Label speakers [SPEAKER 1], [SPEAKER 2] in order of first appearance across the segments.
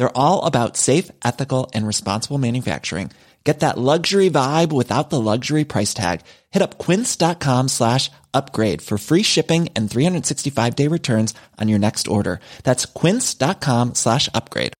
[SPEAKER 1] They're all about safe, ethical and responsible manufacturing. Get that luxury vibe without the luxury price tag. Hit up quince.com slash upgrade for free shipping and 365 day returns on your next order. That's quince.com slash upgrade.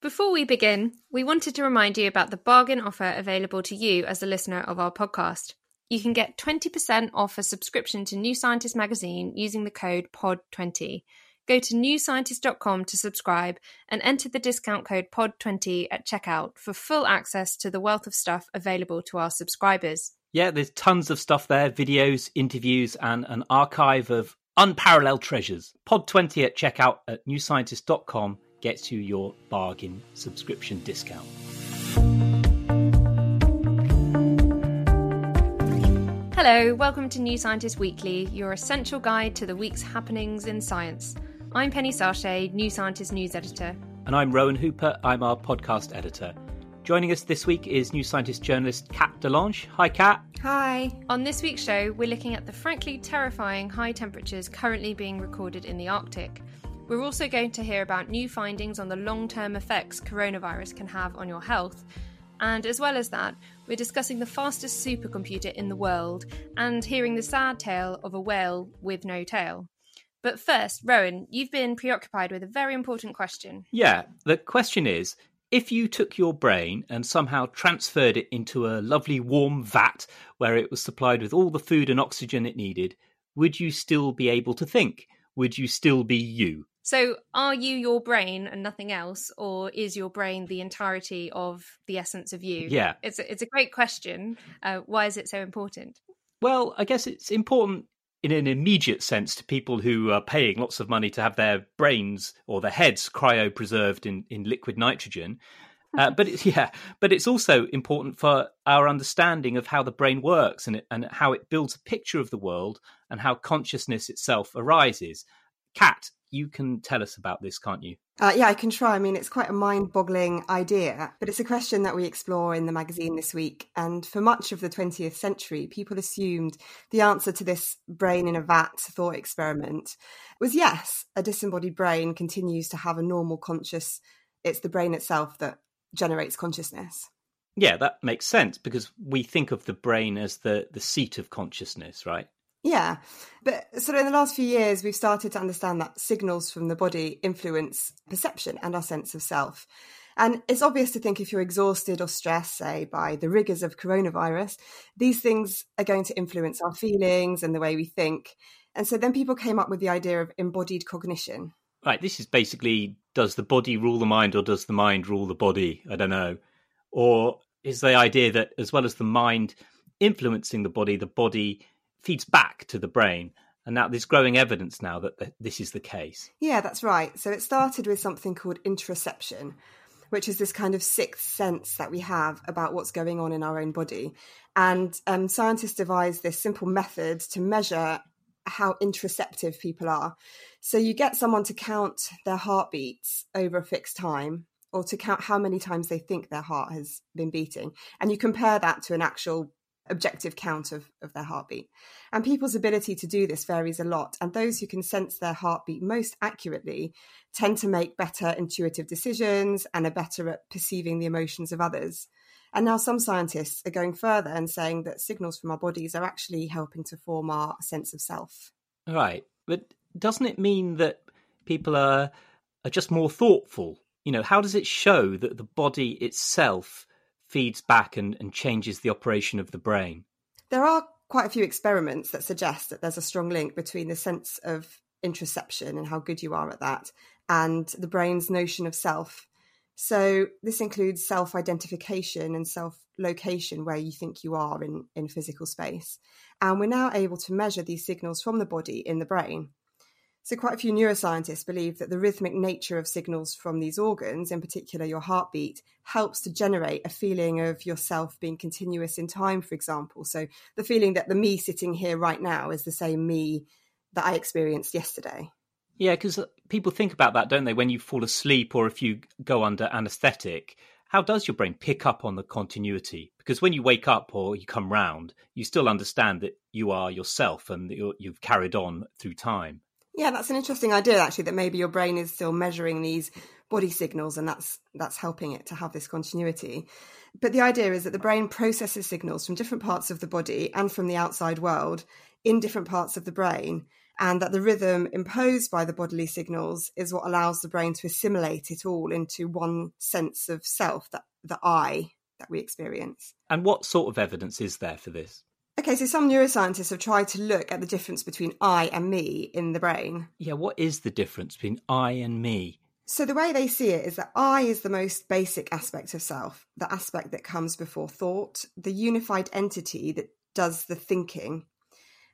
[SPEAKER 2] Before we begin, we wanted to remind you about the bargain offer available to you as a listener of our podcast. You can get 20% off a subscription to New Scientist magazine using the code POD20. Go to newscientist.com to subscribe and enter the discount code POD20 at checkout for full access to the wealth of stuff available to our subscribers.
[SPEAKER 3] Yeah, there's tons of stuff there videos, interviews, and an archive of unparalleled treasures. Pod20 at checkout at newscientist.com gets you your bargain subscription discount.
[SPEAKER 2] Hello, welcome to New Scientist Weekly, your essential guide to the week's happenings in science. I'm Penny Sarchet, New Scientist news editor.
[SPEAKER 3] And I'm Rowan Hooper, I'm our podcast editor. Joining us this week is New Scientist journalist Kat de Lange. Hi, Kat.
[SPEAKER 2] Hi. On this week's show, we're looking at the frankly terrifying high temperatures currently being recorded in the Arctic. We're also going to hear about new findings on the long term effects coronavirus can have on your health. And as well as that, we're discussing the fastest supercomputer in the world and hearing the sad tale of a whale with no tail. But first, Rowan, you've been preoccupied with a very important question.
[SPEAKER 3] Yeah, the question is if you took your brain and somehow transferred it into a lovely warm vat where it was supplied with all the food and oxygen it needed, would you still be able to think? Would you still be you?
[SPEAKER 2] So, are you your brain and nothing else, or is your brain the entirety of the essence of you?
[SPEAKER 3] Yeah.
[SPEAKER 2] It's a, it's a great question. Uh, why is it so important?
[SPEAKER 3] Well, I guess it's important in an immediate sense to people who are paying lots of money to have their brains or their heads cryopreserved in, in liquid nitrogen. Uh, but it's, yeah, but it's also important for our understanding of how the brain works and it, and how it builds a picture of the world and how consciousness itself arises. Kat, you can tell us about this, can't you?
[SPEAKER 4] Uh, yeah, I can try. I mean, it's quite a mind boggling idea, but it's a question that we explore in the magazine this week. And for much of the 20th century, people assumed the answer to this brain in a vat thought experiment was yes, a disembodied brain continues to have a normal conscious, it's the brain itself that generates consciousness.
[SPEAKER 3] Yeah, that makes sense because we think of the brain as the, the seat of consciousness, right?
[SPEAKER 4] Yeah. But sort of in the last few years, we've started to understand that signals from the body influence perception and our sense of self. And it's obvious to think if you're exhausted or stressed, say, by the rigors of coronavirus, these things are going to influence our feelings and the way we think. And so then people came up with the idea of embodied cognition.
[SPEAKER 3] Right. This is basically does the body rule the mind or does the mind rule the body? I don't know. Or is the idea that as well as the mind influencing the body, the body feeds back to the brain. And now there's growing evidence now that this is the case.
[SPEAKER 4] Yeah, that's right. So it started with something called interoception, which is this kind of sixth sense that we have about what's going on in our own body. And um, scientists devised this simple method to measure how interoceptive people are. So you get someone to count their heartbeats over a fixed time or to count how many times they think their heart has been beating. And you compare that to an actual objective count of, of their heartbeat. And people's ability to do this varies a lot. And those who can sense their heartbeat most accurately tend to make better intuitive decisions and are better at perceiving the emotions of others. And now some scientists are going further and saying that signals from our bodies are actually helping to form our sense of self.
[SPEAKER 3] Right. But doesn't it mean that people are are just more thoughtful? You know, how does it show that the body itself feeds back and, and changes the operation of the brain?
[SPEAKER 4] There are quite a few experiments that suggest that there's a strong link between the sense of interoception and how good you are at that and the brain's notion of self. So this includes self-identification and self-location where you think you are in, in physical space. And we're now able to measure these signals from the body in the brain. So, quite a few neuroscientists believe that the rhythmic nature of signals from these organs, in particular your heartbeat, helps to generate a feeling of yourself being continuous in time, for example. So, the feeling that the me sitting here right now is the same me that I experienced yesterday.
[SPEAKER 3] Yeah, because uh, people think about that, don't they? When you fall asleep or if you go under anesthetic, how does your brain pick up on the continuity? Because when you wake up or you come round, you still understand that you are yourself and that you've carried on through time.
[SPEAKER 4] Yeah, that's an interesting idea actually that maybe your brain is still measuring these body signals and that's that's helping it to have this continuity. But the idea is that the brain processes signals from different parts of the body and from the outside world in different parts of the brain and that the rhythm imposed by the bodily signals is what allows the brain to assimilate it all into one sense of self that the I that we experience.
[SPEAKER 3] And what sort of evidence is there for this?
[SPEAKER 4] Okay, so some neuroscientists have tried to look at the difference between I and me in the brain.
[SPEAKER 3] Yeah, what is the difference between I and me?
[SPEAKER 4] So, the way they see it is that I is the most basic aspect of self, the aspect that comes before thought, the unified entity that does the thinking.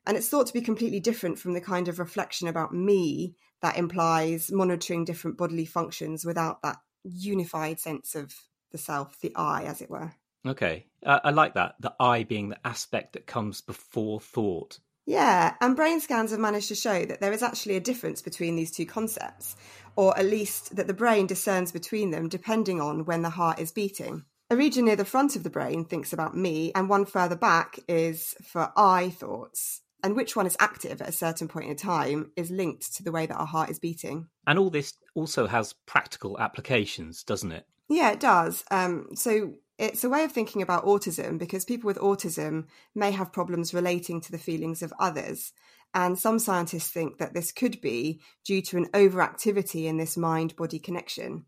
[SPEAKER 4] And it's thought to be completely different from the kind of reflection about me that implies monitoring different bodily functions without that unified sense of the self, the I, as it were.
[SPEAKER 3] Okay, uh, I like that. The I being the aspect that comes before thought.
[SPEAKER 4] Yeah, and brain scans have managed to show that there is actually a difference between these two concepts, or at least that the brain discerns between them depending on when the heart is beating. A region near the front of the brain thinks about me, and one further back is for I thoughts. And which one is active at a certain point in time is linked to the way that our heart is beating.
[SPEAKER 3] And all this also has practical applications, doesn't it?
[SPEAKER 4] Yeah, it does. Um, so it's a way of thinking about autism because people with autism may have problems relating to the feelings of others. And some scientists think that this could be due to an overactivity in this mind body connection.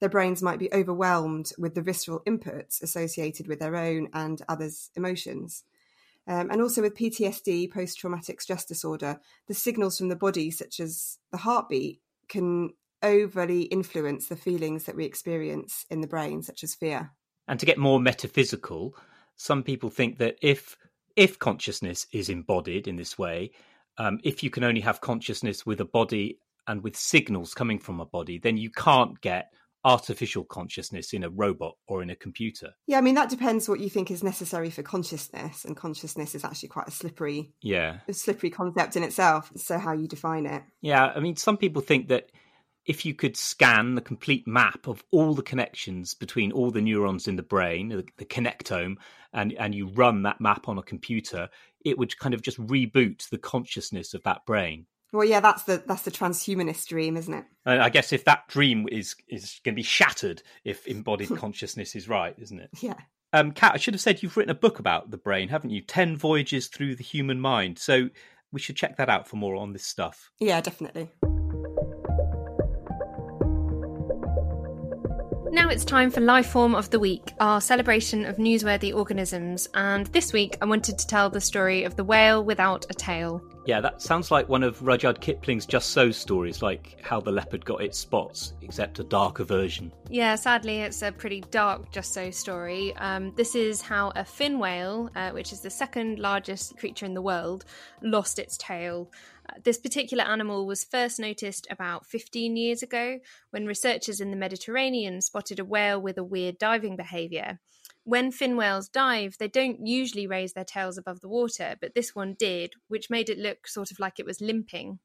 [SPEAKER 4] Their brains might be overwhelmed with the visceral inputs associated with their own and others' emotions. Um, and also with PTSD, post traumatic stress disorder, the signals from the body, such as the heartbeat, can overly influence the feelings that we experience in the brain, such as fear.
[SPEAKER 3] And to get more metaphysical, some people think that if if consciousness is embodied in this way, um, if you can only have consciousness with a body and with signals coming from a body, then you can't get artificial consciousness in a robot or in a computer.
[SPEAKER 4] Yeah, I mean that depends what you think is necessary for consciousness, and consciousness is actually quite a slippery,
[SPEAKER 3] yeah,
[SPEAKER 4] a slippery concept in itself. So how you define it?
[SPEAKER 3] Yeah, I mean some people think that if you could scan the complete map of all the connections between all the neurons in the brain, the, the, connectome, and, and you run that map on a computer, it would kind of just reboot the consciousness of that brain.
[SPEAKER 4] Well, yeah, that's the that's the transhumanist dream, isn't it?
[SPEAKER 3] And I guess if that dream is is going to be shattered if embodied consciousness is right, isn't it?
[SPEAKER 4] Yeah.
[SPEAKER 3] Um, Kat, I should have said you've written a book about the brain, haven't you? Ten voyages through the human mind. So we should check that out for more on this stuff.
[SPEAKER 4] Yeah, definitely.
[SPEAKER 2] Now it's time for Lifeform of the Week, our celebration of newsworthy organisms. And this week I wanted to tell the story of the whale without a tail.
[SPEAKER 3] Yeah, that sounds like one of Rudyard Kipling's Just So stories, like how the leopard got its spots, except a darker version.
[SPEAKER 2] Yeah, sadly, it's a pretty dark Just So story. Um, this is how a fin whale, uh, which is the second largest creature in the world, lost its tail. This particular animal was first noticed about 15 years ago when researchers in the Mediterranean spotted a whale with a weird diving behaviour. When fin whales dive, they don't usually raise their tails above the water, but this one did, which made it look sort of like it was limping.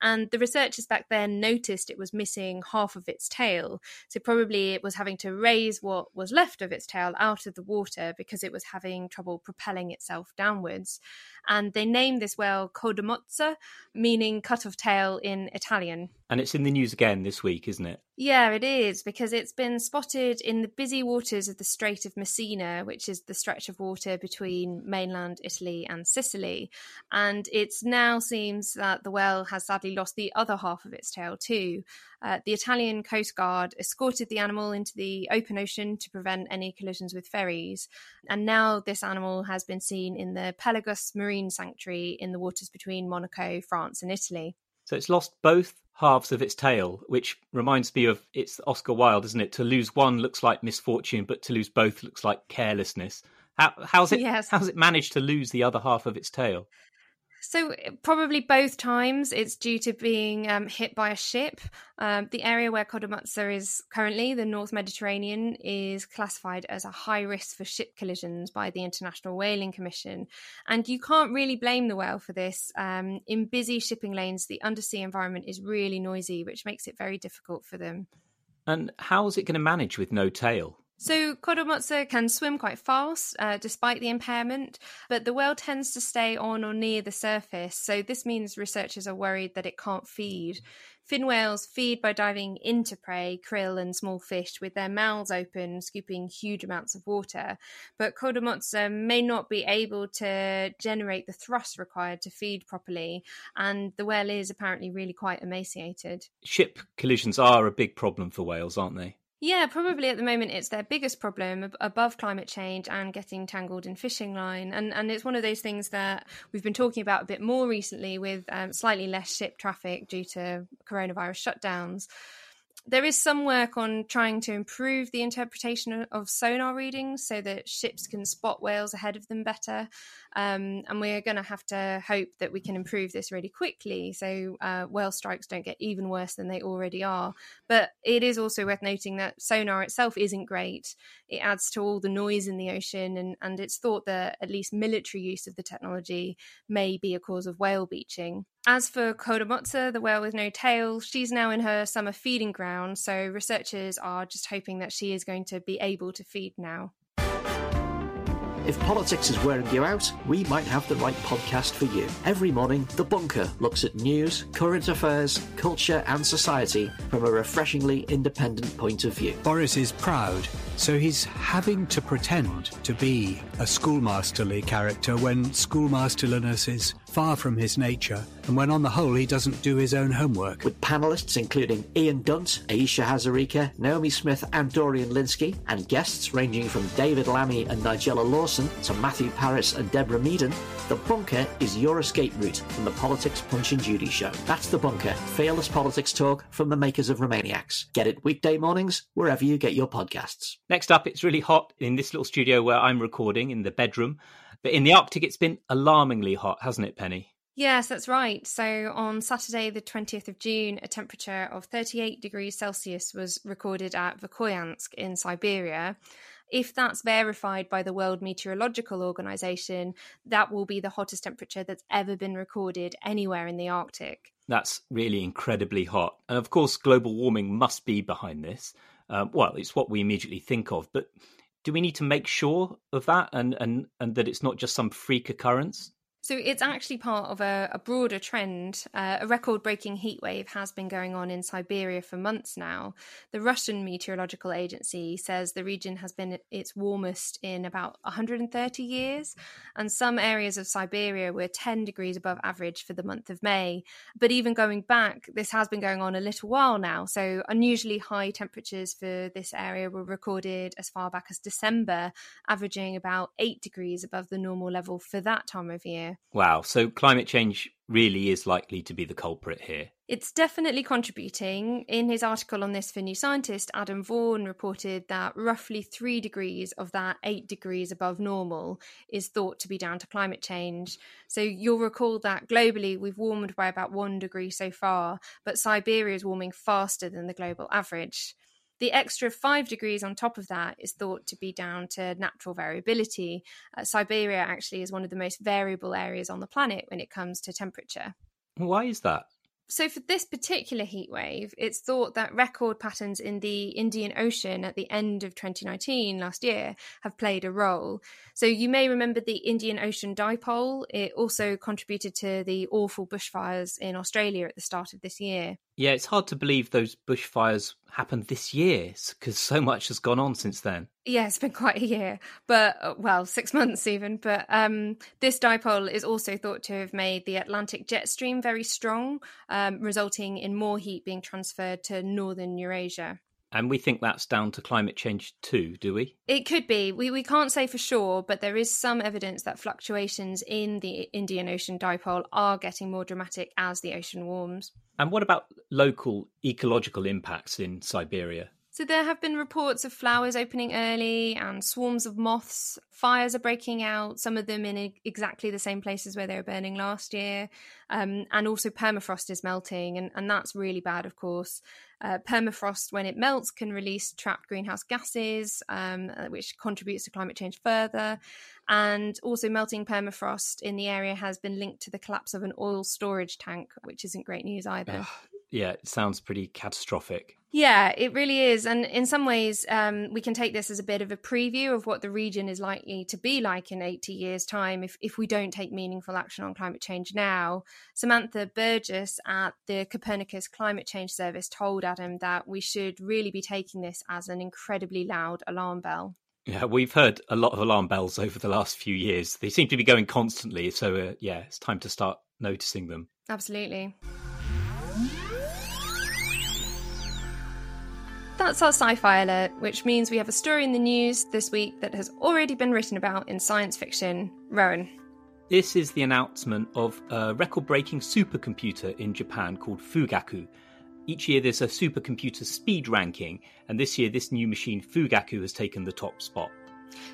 [SPEAKER 2] And the researchers back then noticed it was missing half of its tail. So, probably it was having to raise what was left of its tail out of the water because it was having trouble propelling itself downwards. And they named this whale Codamozza, meaning cut off tail in Italian.
[SPEAKER 3] And it's in the news again this week, isn't it?
[SPEAKER 2] Yeah, it is, because it's been spotted in the busy waters of the Strait of Messina, which is the stretch of water between mainland Italy and Sicily. And it now seems that the whale has sadly lost the other half of its tail too. Uh, the Italian Coast Guard escorted the animal into the open ocean to prevent any collisions with ferries. And now this animal has been seen in the Pelagos Marine Sanctuary in the waters between Monaco, France, and Italy.
[SPEAKER 3] So it's lost both halves of its tail, which reminds me of it's Oscar Wilde, isn't it? To lose one looks like misfortune, but to lose both looks like carelessness. How, how's it?
[SPEAKER 2] Yes.
[SPEAKER 3] How's it managed to lose the other half of its tail?
[SPEAKER 2] So probably both times it's due to being um, hit by a ship. Um, the area where Codamozza is currently, the North Mediterranean, is classified as a high risk for ship collisions by the International Whaling Commission, and you can't really blame the whale for this. Um, in busy shipping lanes, the undersea environment is really noisy, which makes it very difficult for them.
[SPEAKER 3] And how is it going to manage with no tail?
[SPEAKER 2] So Codamozza can swim quite fast uh, despite the impairment, but the whale tends to stay on or near the surface. So this means researchers are worried that it can't feed. Fin whales feed by diving into prey, krill, and small fish with their mouths open, scooping huge amounts of water. But Codamozza may not be able to generate the thrust required to feed properly, and the whale is apparently really quite emaciated.
[SPEAKER 3] Ship collisions are a big problem for whales, aren't they?
[SPEAKER 2] Yeah, probably at the moment it's their biggest problem above climate change and getting tangled in fishing line. And and it's one of those things that we've been talking about a bit more recently with um, slightly less ship traffic due to coronavirus shutdowns there is some work on trying to improve the interpretation of sonar readings so that ships can spot whales ahead of them better. Um, and we're going to have to hope that we can improve this really quickly so uh, whale strikes don't get even worse than they already are. But it is also worth noting that sonar itself isn't great. It adds to all the noise in the ocean, and, and it's thought that at least military use of the technology may be a cause of whale beaching. As for Codamozza, the whale with no tail, she's now in her summer feeding ground, so researchers are just hoping that she is going to be able to feed now.
[SPEAKER 5] If politics is wearing you out, we might have the right podcast for you. Every morning, The Bunker looks at news, current affairs, culture, and society from a refreshingly independent point of view.
[SPEAKER 6] Boris is proud, so he's having to pretend to be a schoolmasterly character when schoolmasterliness is far from his nature, and when on the whole he doesn't do his own homework.
[SPEAKER 5] With panelists including Ian Dunt, Ayesha Hazarika, Naomi Smith, and Dorian Lynskey, and guests ranging from David Lammy and Nigella Lawson to Matthew Parris and Deborah Meaden, The Bunker is your escape route from the Politics Punch and Judy show. That's The Bunker, fearless politics talk from the makers of Remainiacs. Get it weekday mornings wherever you get your podcasts.
[SPEAKER 3] Next up, it's really hot in this little studio where I'm recording in the bedroom. But in the Arctic, it's been alarmingly hot, hasn't it, Penny?
[SPEAKER 2] Yes, that's right. So on Saturday, the 20th of June, a temperature of 38 degrees Celsius was recorded at Verkhoyansk in Siberia. If that's verified by the World Meteorological Organization, that will be the hottest temperature that's ever been recorded anywhere in the Arctic.
[SPEAKER 3] That's really incredibly hot. And of course, global warming must be behind this. Um, well, it's what we immediately think of, but do we need to make sure of that and and and that it's not just some freak occurrence
[SPEAKER 2] so it's actually part of a, a broader trend. Uh, a record breaking heatwave has been going on in Siberia for months now. The Russian Meteorological Agency says the region has been its warmest in about 130 years, and some areas of Siberia were 10 degrees above average for the month of May. But even going back, this has been going on a little while now. So unusually high temperatures for this area were recorded as far back as December, averaging about 8 degrees above the normal level for that time of year.
[SPEAKER 3] Wow. So climate change really is likely to be the culprit here.
[SPEAKER 2] It's definitely contributing. In his article on this for New Scientist, Adam Vaughan reported that roughly three degrees of that eight degrees above normal is thought to be down to climate change. So you'll recall that globally we've warmed by about one degree so far, but Siberia is warming faster than the global average. The extra five degrees on top of that is thought to be down to natural variability. Uh, Siberia actually is one of the most variable areas on the planet when it comes to temperature.
[SPEAKER 3] Why is that?
[SPEAKER 2] So, for this particular heat wave, it's thought that record patterns in the Indian Ocean at the end of 2019, last year, have played a role. So, you may remember the Indian Ocean dipole. It also contributed to the awful bushfires in Australia at the start of this year.
[SPEAKER 3] Yeah, it's hard to believe those bushfires happened this year because so much has gone on since then.
[SPEAKER 2] Yeah, it's been quite a year, but uh, well, six months even. But um, this dipole is also thought to have made the Atlantic jet stream very strong, um, resulting in more heat being transferred to northern Eurasia.
[SPEAKER 3] And we think that's down to climate change too, do we?
[SPEAKER 2] It could be. We, we can't say for sure, but there is some evidence that fluctuations in the Indian Ocean dipole are getting more dramatic as the ocean warms.
[SPEAKER 3] And what about local ecological impacts in Siberia?
[SPEAKER 2] So there have been reports of flowers opening early and swarms of moths. Fires are breaking out, some of them in exactly the same places where they were burning last year. Um, and also permafrost is melting, and, and that's really bad, of course. Uh, permafrost, when it melts, can release trapped greenhouse gases, um, uh, which contributes to climate change further. And also, melting permafrost in the area has been linked to the collapse of an oil storage tank, which isn't great news either.
[SPEAKER 3] Yeah, it sounds pretty catastrophic.
[SPEAKER 2] Yeah, it really is. And in some ways, um, we can take this as a bit of a preview of what the region is likely to be like in 80 years' time if, if we don't take meaningful action on climate change now. Samantha Burgess at the Copernicus Climate Change Service told Adam that we should really be taking this as an incredibly loud alarm bell.
[SPEAKER 3] Yeah, we've heard a lot of alarm bells over the last few years. They seem to be going constantly. So, uh, yeah, it's time to start noticing them.
[SPEAKER 2] Absolutely. That's our sci fi alert, which means we have a story in the news this week that has already been written about in science fiction. Rowan.
[SPEAKER 3] This is the announcement of a record breaking supercomputer in Japan called Fugaku. Each year there's a supercomputer speed ranking, and this year this new machine Fugaku has taken the top spot.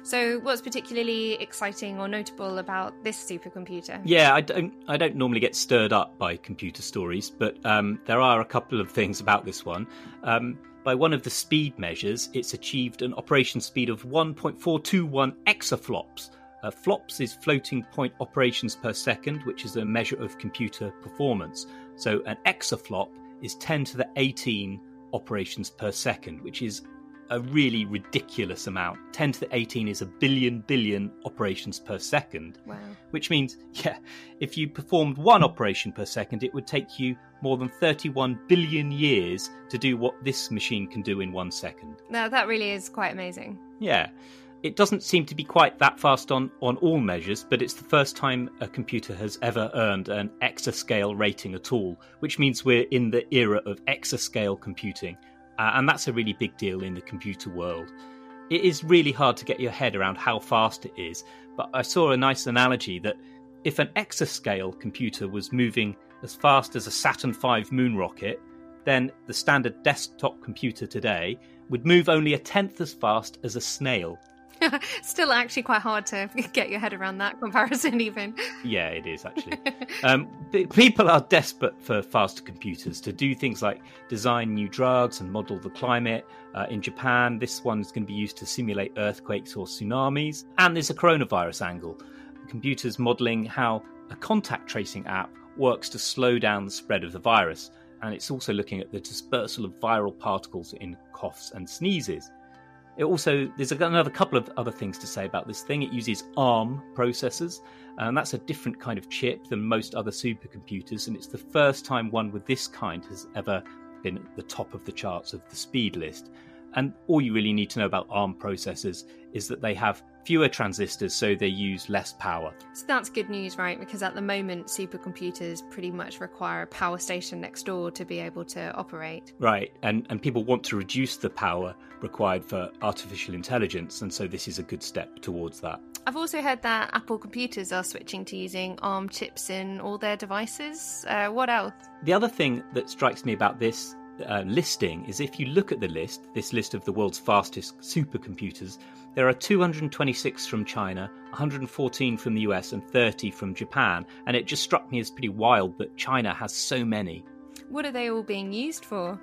[SPEAKER 2] So, what's particularly exciting or notable about this supercomputer?
[SPEAKER 3] Yeah, I don't, I don't normally get stirred up by computer stories, but um, there are a couple of things about this one. Um, by one of the speed measures, it's achieved an operation speed of 1.421 exaflops. Uh, flops is floating point operations per second, which is a measure of computer performance. So an exaflop is 10 to the 18 operations per second, which is a really ridiculous amount. 10 to the 18 is a billion billion operations per second.
[SPEAKER 2] Wow.
[SPEAKER 3] Which means, yeah, if you performed one operation per second, it would take you more than 31 billion years to do what this machine can do in one second.
[SPEAKER 2] Now, that really is quite amazing.
[SPEAKER 3] Yeah. It doesn't seem to be quite that fast on, on all measures, but it's the first time a computer has ever earned an exascale rating at all, which means we're in the era of exascale computing, uh, and that's a really big deal in the computer world. It is really hard to get your head around how fast it is, but I saw a nice analogy that if an exascale computer was moving as fast as a Saturn V moon rocket, then the standard desktop computer today would move only a tenth as fast as a snail.
[SPEAKER 2] Still, actually, quite hard to get your head around that comparison, even.
[SPEAKER 3] Yeah, it is actually. um, people are desperate for faster computers to do things like design new drugs and model the climate. Uh, in Japan, this one is going to be used to simulate earthquakes or tsunamis. And there's a coronavirus angle. Computers modeling how a contact tracing app works to slow down the spread of the virus. And it's also looking at the dispersal of viral particles in coughs and sneezes. It also there's another couple of other things to say about this thing. It uses ARM processors, and that's a different kind of chip than most other supercomputers. And it's the first time one with this kind has ever been at the top of the charts of the speed list. And all you really need to know about ARM processors is that they have fewer transistors, so they use less power.
[SPEAKER 2] So that's good news, right? Because at the moment, supercomputers pretty much require a power station next door to be able to operate.
[SPEAKER 3] Right, and, and people want to reduce the power required for artificial intelligence, and so this is a good step towards that.
[SPEAKER 2] I've also heard that Apple computers are switching to using ARM chips in all their devices. Uh, what else?
[SPEAKER 3] The other thing that strikes me about this uh, listing is if you look at the list, this list of the world's fastest supercomputers, there are 226 from China, 114 from the US, and 30 from Japan. And it just struck me as pretty wild that China has so many.
[SPEAKER 2] What are they all being used for?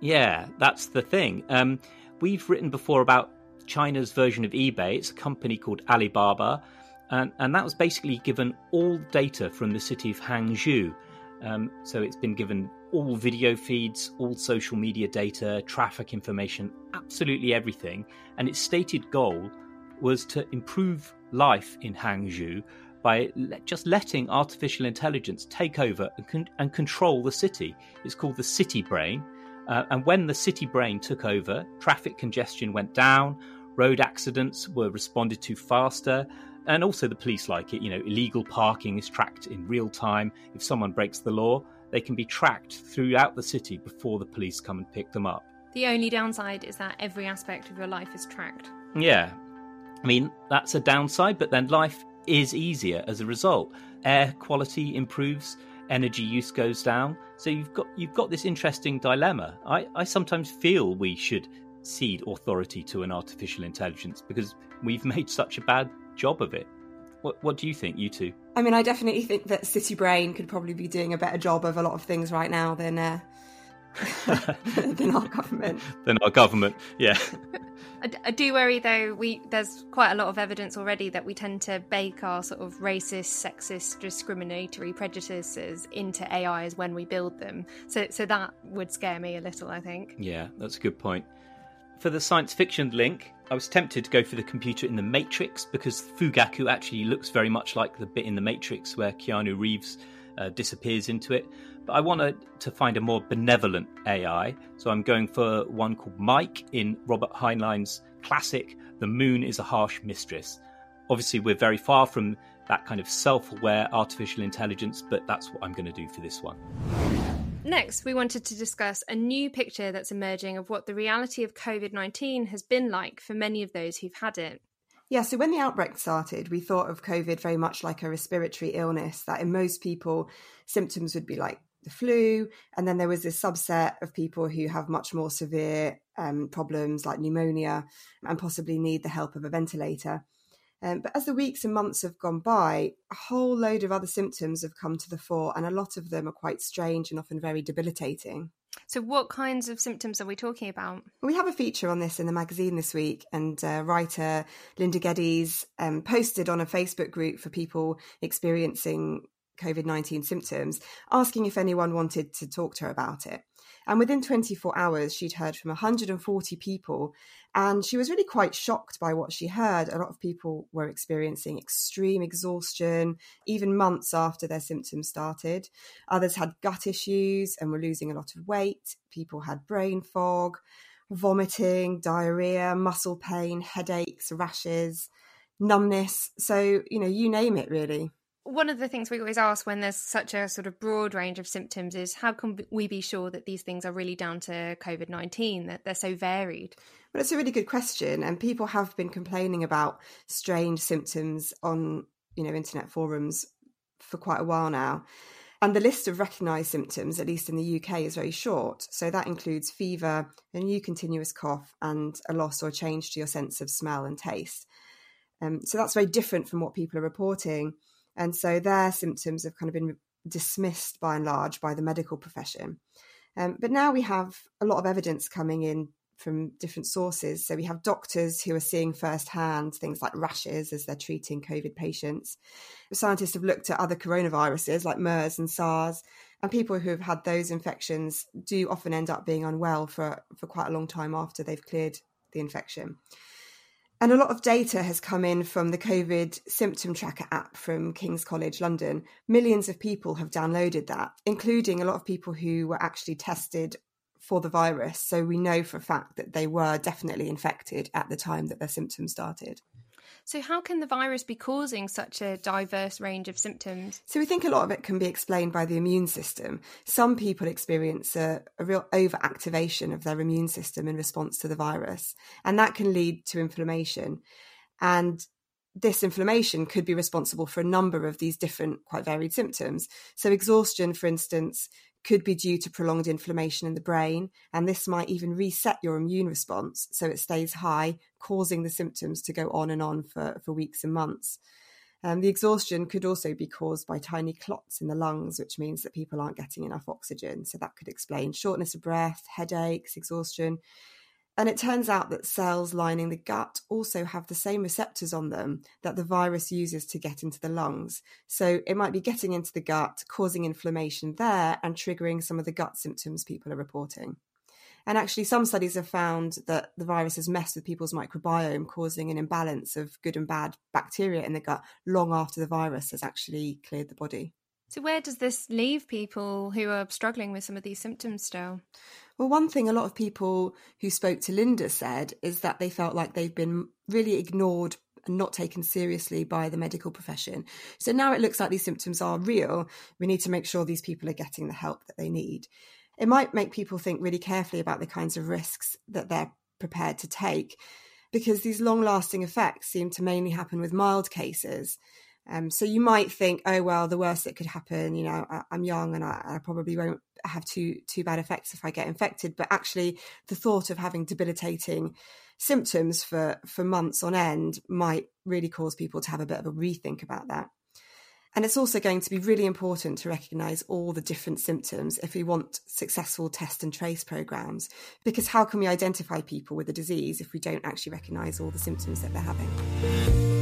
[SPEAKER 3] Yeah, that's the thing. Um, we've written before about China's version of eBay. It's a company called Alibaba. And, and that was basically given all data from the city of Hangzhou Um, so it's been given all video feeds, all social media data, traffic information, absolutely everything. And its stated goal was to improve life in Hangzhou by le- just letting artificial intelligence take over and, con- and, control the city. It's called the city brain. Uh, and when the city brain took over, traffic congestion went down, road accidents were responded to faster, and also the police like it. You know, illegal parking is tracked in real time. If someone breaks the law, they can be tracked throughout the city before the police come and pick them up.
[SPEAKER 2] The only downside is that every aspect of your life is tracked.
[SPEAKER 3] Yeah. I mean, that's a downside, but then life is easier as a result. Air quality improves, energy use goes down. So you've got you've got this interesting dilemma. I, I sometimes feel we should cede authority to an artificial intelligence because we've made such a bad job of it. What what do you think, you two?
[SPEAKER 4] I mean, I definitely think that City Brain could probably be doing a better job of a lot of things right now than uh, than our government.
[SPEAKER 3] than our government, yeah.
[SPEAKER 2] I, I, do worry though. We there's quite a lot of evidence already that we tend to bake our sort of racist, sexist, discriminatory prejudices into AIs when we build them. So so that would scare me a little. I think.
[SPEAKER 3] Yeah, that's a good point. For the science fiction link, I was tempted to go for the computer in the Matrix because Fugaku actually looks very much like the bit in the Matrix where Keanu Reeves uh, disappears into it. But I wanted to find a more benevolent AI, so I'm going for one called Mike in Robert Heinlein's classic The Moon is a Harsh Mistress. Obviously, we're very far from that kind of self aware artificial intelligence, but that's what I'm going to do for this one.
[SPEAKER 2] Next, we wanted to discuss a new picture that's emerging of what the reality of COVID 19 has been like for many of those who've had it.
[SPEAKER 4] Yeah, so when the outbreak started, we thought of COVID very much like a respiratory illness, that in most people, symptoms would be like the flu. And then there was this subset of people who have much more severe um, problems like pneumonia and possibly need the help of a ventilator. Um, but as the weeks and months have gone by, a whole load of other symptoms have come to the fore, and a lot of them are quite strange and often very debilitating.
[SPEAKER 2] So, what kinds of symptoms are we talking about?
[SPEAKER 4] We have a feature on this in the magazine this week, and uh, writer Linda Geddes um, posted on a Facebook group for people experiencing COVID 19 symptoms, asking if anyone wanted to talk to her about it. And within 24 hours, she'd heard from 140 people. And she was really quite shocked by what she heard. A lot of people were experiencing extreme exhaustion, even months after their symptoms started. Others had gut issues and were losing a lot of weight. People had brain fog, vomiting, diarrhea, muscle pain, headaches, rashes, numbness. So, you know, you name it, really
[SPEAKER 2] one of the things we always ask when there's such a sort of broad range of symptoms is how can we be sure that these things are really down to COVID 19, that they're so varied?
[SPEAKER 4] Well, it's a really good question. And people have been complaining about strange symptoms on, you know, internet forums for quite a while now. And the list of recognised symptoms, at least in the UK, is very short. So that includes fever, a new continuous cough, and a loss or change to your sense of smell and taste. Um, so that's very different from what people are reporting. And so their symptoms have kind of been dismissed by and large by the medical profession. Um, but now we have a lot of evidence coming in from different sources. So we have doctors who are seeing firsthand things like rashes as they're treating COVID patients. Scientists have looked at other coronaviruses like MERS and SARS, and people who have had those infections do often end up being unwell for, for quite a long time after they've cleared the infection. And a lot of data has come in from the COVID symptom tracker app from King's College London. Millions of people have downloaded that, including a lot of people who were actually tested for the virus. So we know for a fact that they were definitely infected at the time that their symptoms started.
[SPEAKER 2] So, how can the virus be causing such a diverse range of symptoms?
[SPEAKER 4] So, we think a lot of it can be explained by the immune system. Some people experience a, a real overactivation of their immune system in response to the virus, and that can lead to inflammation. And this inflammation could be responsible for a number of these different, quite varied symptoms. So, exhaustion, for instance, could be due to prolonged inflammation in the brain, and this might even reset your immune response so it stays high, causing the symptoms to go on and on for, for weeks and months. Um, the exhaustion could also be caused by tiny clots in the lungs, which means that people aren't getting enough oxygen. So that could explain shortness of breath, headaches, exhaustion. And it turns out that cells lining the gut also have the same receptors on them that the virus uses to get into the lungs. So it might be getting into the gut, causing inflammation there, and triggering some of the gut symptoms people are reporting. And actually, some studies have found that the virus has messed with people's microbiome, causing an imbalance of good and bad bacteria in the gut long after the virus has actually cleared the body.
[SPEAKER 2] So, where does this leave people who are struggling with some of these symptoms still?
[SPEAKER 4] Well, one thing a lot of people who spoke to Linda said is that they felt like they've been really ignored and not taken seriously by the medical profession. So now it looks like these symptoms are real. We need to make sure these people are getting the help that they need. It might make people think really carefully about the kinds of risks that they're prepared to take because these long lasting effects seem to mainly happen with mild cases. Um, so you might think, oh well, the worst that could happen, you know, I, am young and I, I, probably won't have too too bad effects if I get infected. But actually, the thought of having debilitating symptoms for for months on end might really cause people to have a bit of a rethink about that. And it's also going to be really important to recognise all the different symptoms if we want successful test and trace programs. Because how can we identify people with a disease if we don't actually recognise all the symptoms that they're having?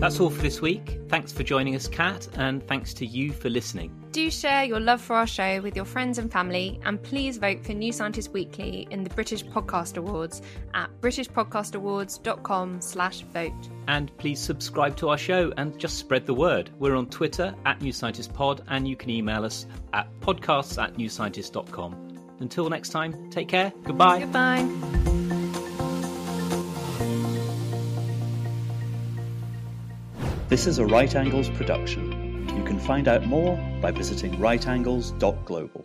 [SPEAKER 3] That's all for this week. Thanks for joining us, Kat, and thanks to you for listening.
[SPEAKER 2] Do share your love for our show with your friends and family, and please vote for New Scientist Weekly in the British Podcast Awards at britishpodcastawards.com slash vote.
[SPEAKER 3] And please subscribe to our show and just spread the word. We're on Twitter at New Scientist Pod, and you can email us at podcasts at newscientist.com. Until next time, take care. Goodbye.
[SPEAKER 2] Goodbye.
[SPEAKER 7] This is a Right Angles production. You can find out more by visiting rightangles.global.